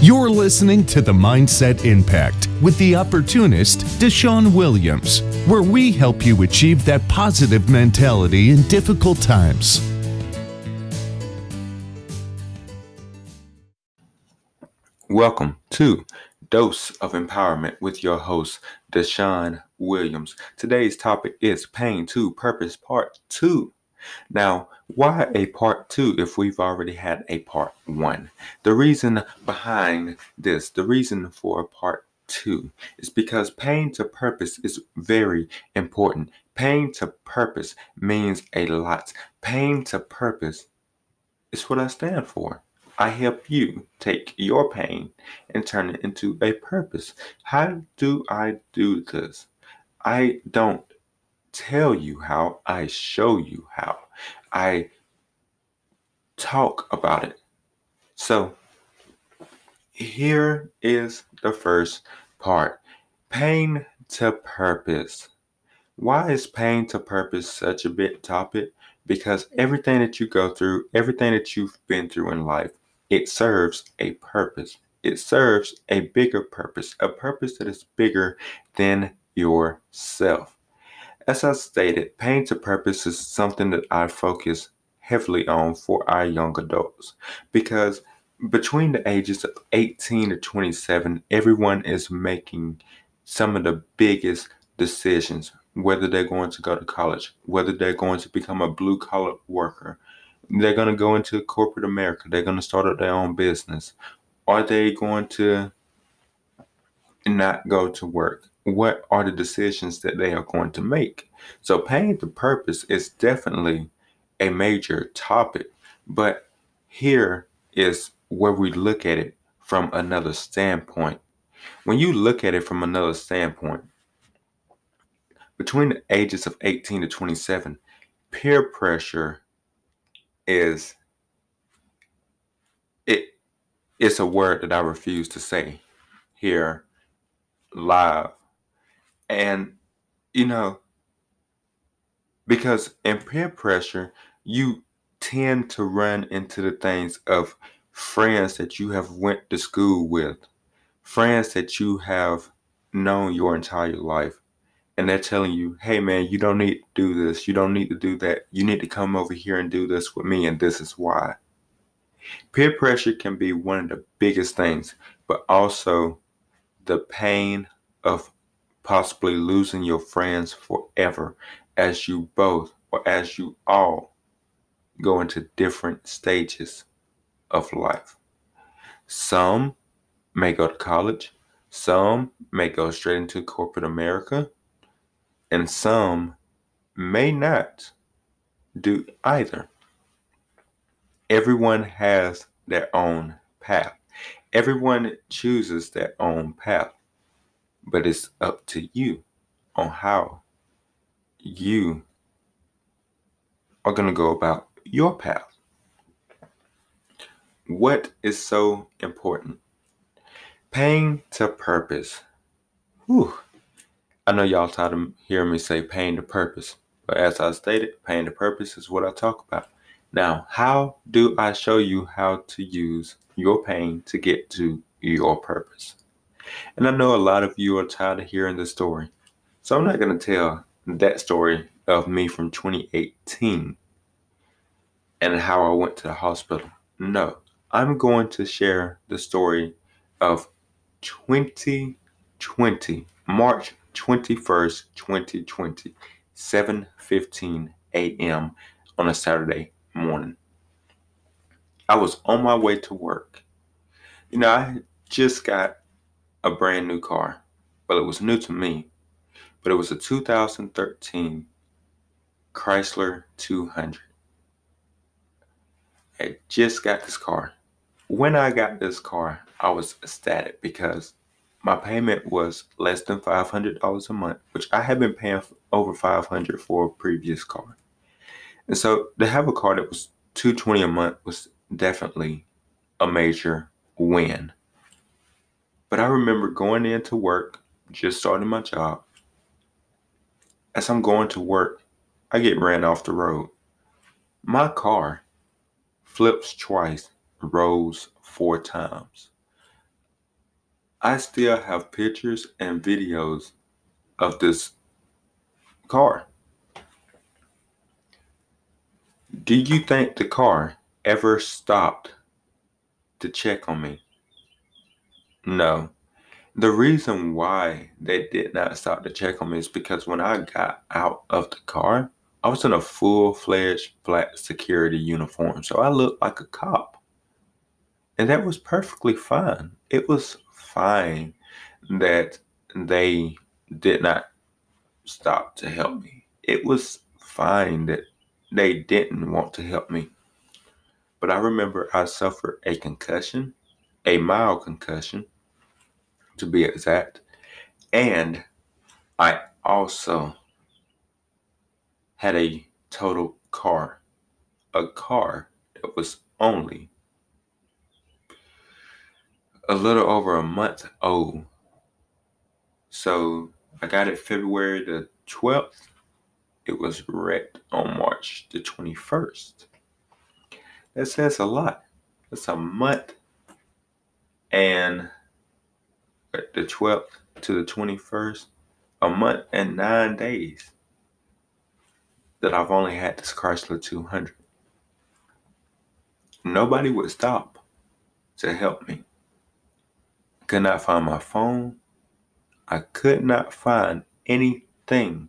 You're listening to The Mindset Impact with the opportunist, Deshaun Williams, where we help you achieve that positive mentality in difficult times. Welcome to Dose of Empowerment with your host, Deshaun Williams. Today's topic is Pain to Purpose Part 2. Now, why a part two if we've already had a part one? The reason behind this, the reason for part two, is because pain to purpose is very important. Pain to purpose means a lot. Pain to purpose is what I stand for. I help you take your pain and turn it into a purpose. How do I do this? I don't tell you how, I show you how. I talk about it. So, here is the first part pain to purpose. Why is pain to purpose such a big topic? Because everything that you go through, everything that you've been through in life, it serves a purpose. It serves a bigger purpose, a purpose that is bigger than yourself. As I stated, pain to purpose is something that I focus heavily on for our young adults because between the ages of 18 to 27, everyone is making some of the biggest decisions whether they're going to go to college, whether they're going to become a blue collar worker, they're going to go into corporate America, they're going to start up their own business, are they going to not go to work? What are the decisions that they are going to make. So, paying the purpose is definitely a major topic, but here is where we look at it from another standpoint. When you look at it from another standpoint, between the ages of 18 to 27, peer pressure is it it's a word that I refuse to say here live and, you know, because in peer pressure, you tend to run into the things of friends that you have went to school with, friends that you have known your entire life. And they're telling you, hey man, you don't need to do this. You don't need to do that. You need to come over here and do this with me, and this is why. Peer pressure can be one of the biggest things, but also the pain of possibly losing your friends forever as you both or as you all go into different stages of life. Some may go to college, some may go straight into corporate America, and some may not do either. Everyone has their own path. Everyone chooses their own path but it's up to you on how you are going to go about your path. What is so important? Pain to purpose. Whew. I know y'all tired of hearing me say pain to purpose, but as I stated, pain to purpose is what I talk about. Now, how do I show you how to use your pain to get to your purpose? And I know a lot of you are tired of hearing the story. So I'm not going to tell that story of me from 2018 and how I went to the hospital. No, I'm going to share the story of 2020, March 21st, 2020, 7:15 a.m. on a Saturday morning. I was on my way to work. You know, I just got a brand new car. Well, it was new to me, but it was a 2013 Chrysler 200. I just got this car. When I got this car, I was ecstatic because my payment was less than $500 a month, which I had been paying over $500 for a previous car. And so to have a car that was 220 a month was definitely a major win. But I remember going into work, just starting my job. As I'm going to work, I get ran off the road. My car flips twice, rolls four times. I still have pictures and videos of this car. Do you think the car ever stopped to check on me? No. The reason why they did not stop to check on me is because when I got out of the car, I was in a full fledged black security uniform. So I looked like a cop. And that was perfectly fine. It was fine that they did not stop to help me. It was fine that they didn't want to help me. But I remember I suffered a concussion, a mild concussion to be exact. And I also had a total car, a car that was only a little over a month old. So I got it February the 12th. It was wrecked on March the 21st. That says a lot. That's a month and the 12th to the 21st, a month and nine days that I've only had this Chrysler 200. Nobody would stop to help me. Could not find my phone. I could not find anything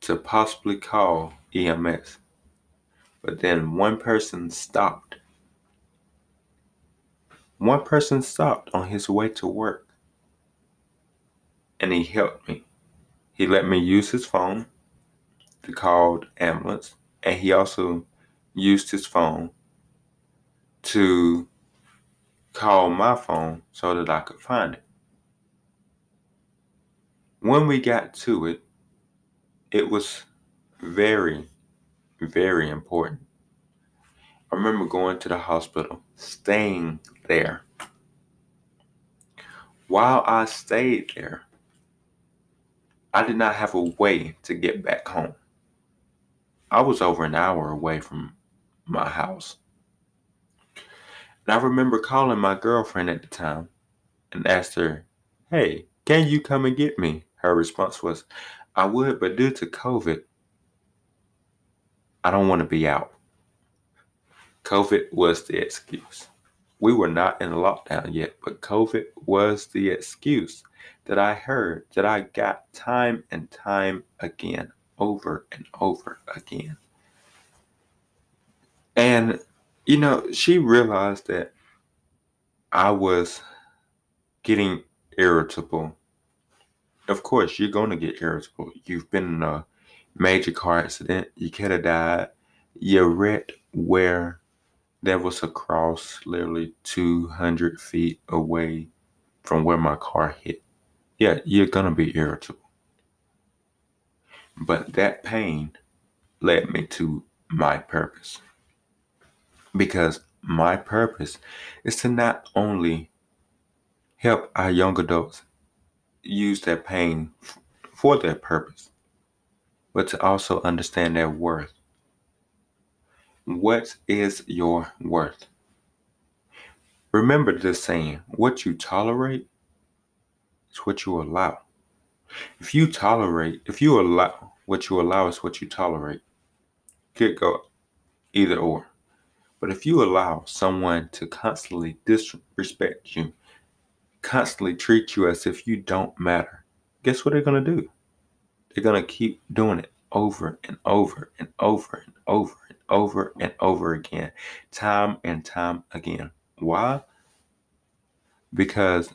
to possibly call EMS. But then one person stopped one person stopped on his way to work and he helped me. He let me use his phone to call ambulance, and he also used his phone to call my phone so that I could find it. When we got to it, it was very, very important. I remember going to the hospital, staying there. While I stayed there, I did not have a way to get back home. I was over an hour away from my house. And I remember calling my girlfriend at the time and asked her, Hey, can you come and get me? Her response was, I would, but due to COVID, I don't want to be out. COVID was the excuse. We were not in lockdown yet, but COVID was the excuse that I heard, that I got time and time again, over and over again. And, you know, she realized that I was getting irritable. Of course, you're going to get irritable. You've been in a major car accident, you could have died, you're right where there was a cross literally 200 feet away from where my car hit. Yeah, you're going to be irritable. But that pain led me to my purpose. Because my purpose is to not only help our young adults use their pain for their purpose, but to also understand their worth what is your worth? Remember this saying what you tolerate is what you allow. If you tolerate, if you allow, what you allow is what you tolerate. Could go either or. But if you allow someone to constantly disrespect you, constantly treat you as if you don't matter, guess what they're going to do? They're going to keep doing it over and over and over and over over and over again, time and time again. Why? Because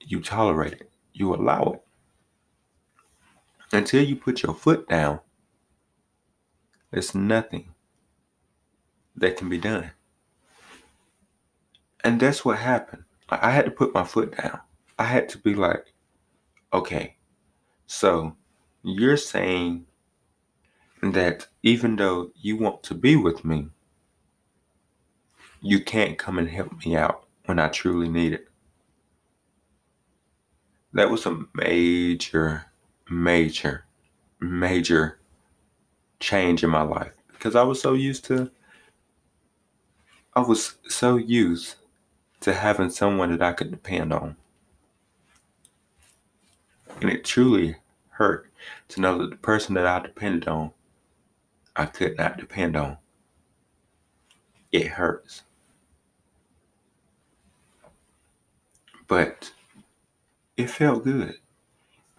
you tolerate it, you allow it. Until you put your foot down, there's nothing that can be done. And that's what happened. I had to put my foot down. I had to be like, okay, so you're saying that even though you want to be with me, you can't come and help me out when I truly need it. That was a major, major, major change in my life because I was so used to, I was so used to having someone that I could depend on. And it truly hurt to know that the person that I depended on, I could not depend on. It hurts. But it felt good.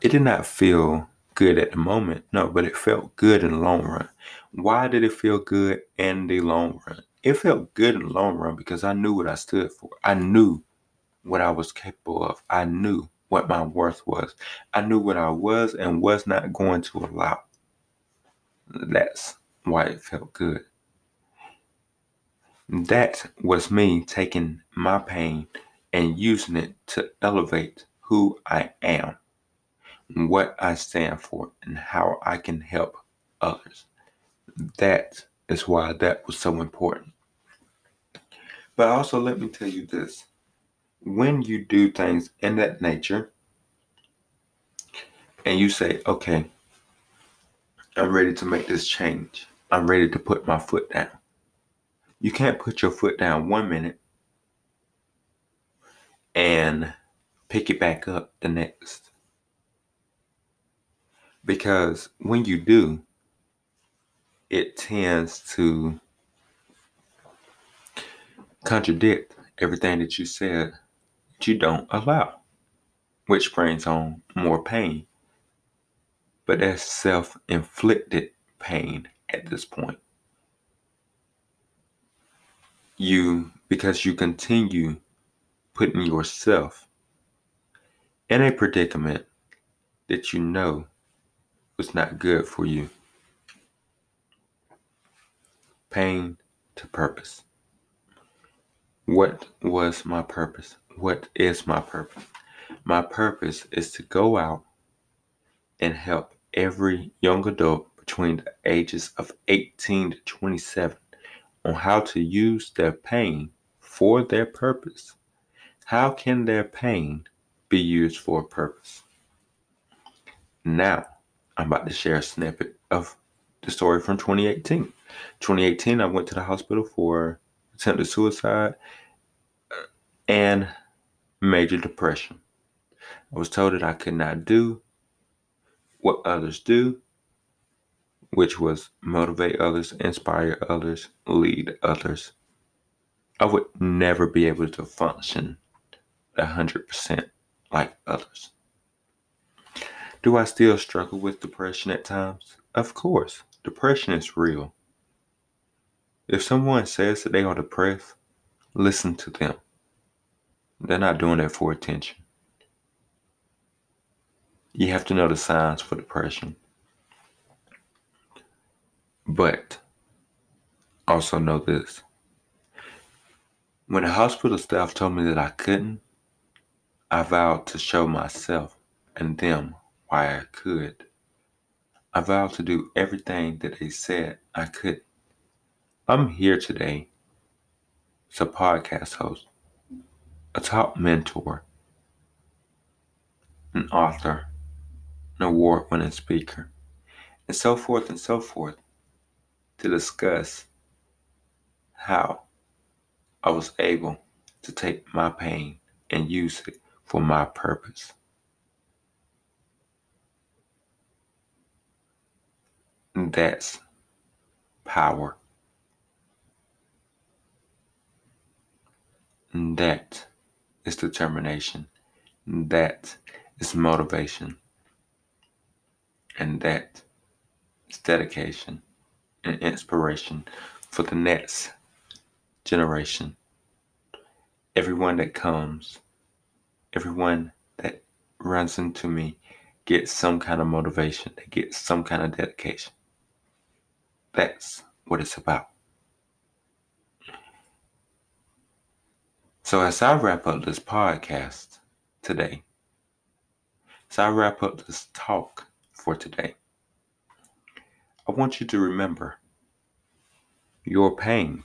It did not feel good at the moment, no, but it felt good in the long run. Why did it feel good in the long run? It felt good in the long run because I knew what I stood for. I knew what I was capable of. I knew what my worth was. I knew what I was and was not going to allow. That's why it felt good. That was me taking my pain and using it to elevate who I am, what I stand for, and how I can help others. That is why that was so important. But also, let me tell you this when you do things in that nature and you say, okay, I'm ready to make this change, I'm ready to put my foot down. You can't put your foot down one minute and pick it back up the next. Because when you do, it tends to contradict everything that you said that you don't allow, which brings on more pain. But that's self inflicted pain at this point. You, because you continue putting yourself in a predicament that you know was not good for you. Pain to purpose. What was my purpose? What is my purpose? My purpose is to go out and help every young adult between the ages of 18 to 27 on how to use their pain for their purpose. How can their pain be used for a purpose? Now, I'm about to share a snippet of the story from 2018. 2018, I went to the hospital for attempted suicide uh, and major depression. I was told that I could not do what others do, which was motivate others, inspire others, lead others. I would never be able to function 100% like others. Do I still struggle with depression at times? Of course, depression is real. If someone says that they are depressed, listen to them. They're not doing that for attention. You have to know the signs for depression. But also know this. When the hospital staff told me that I couldn't, I vowed to show myself and them why I could. I vowed to do everything that they said I could. I'm here today as a podcast host, a top mentor, an author, an award winning speaker, and so forth and so forth to discuss how I was able to take my pain and use it for my purpose. That's power. That is determination. That is motivation. And that is dedication and inspiration for the next generation. Everyone that comes, everyone that runs into me gets some kind of motivation, they get some kind of dedication. That's what it's about. So, as I wrap up this podcast today, as I wrap up this talk for today, I want you to remember your pain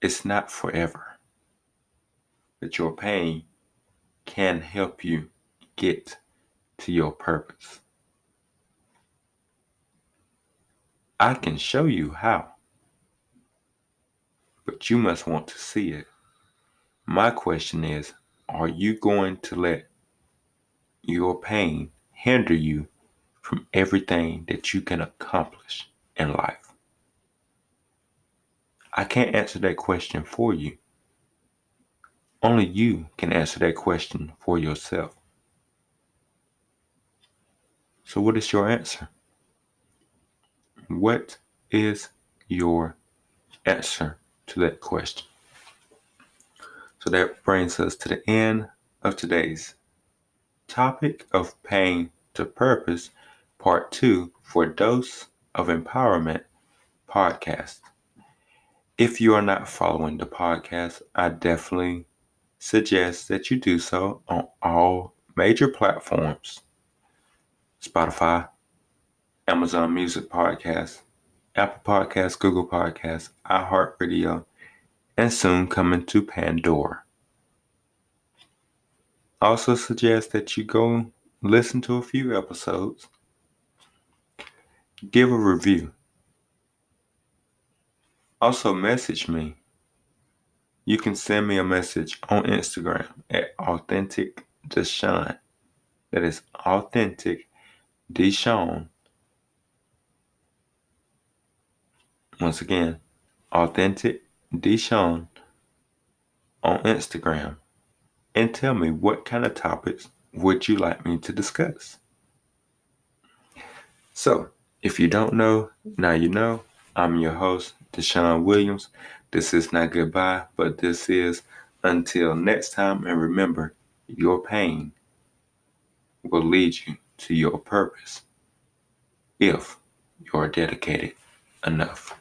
is not forever, but your pain can help you get to your purpose. I can show you how, but you must want to see it My question is Are you going to let your pain hinder you from everything that you can accomplish in life? I can't answer that question for you. Only you can answer that question for yourself. So, what is your answer? What is your answer to that question? So, that brings us to the end of today's topic of pain to purpose, part two for Dose of Empowerment podcast. If you are not following the podcast, I definitely suggest that you do so on all major platforms Spotify, Amazon Music Podcast, Apple Podcasts, Google Podcasts, iHeartRadio, and soon coming to Pandora. Also suggest that you go listen to a few episodes, give a review. Also message me you can send me a message on Instagram at authentic Deshaun. That is authentic Deshaun. Once again, authentic Deshaun on Instagram and tell me what kind of topics would you like me to discuss. So, if you don't know, now you know. I'm your host, Deshaun Williams. This is not goodbye, but this is until next time. And remember, your pain will lead you to your purpose if you are dedicated enough.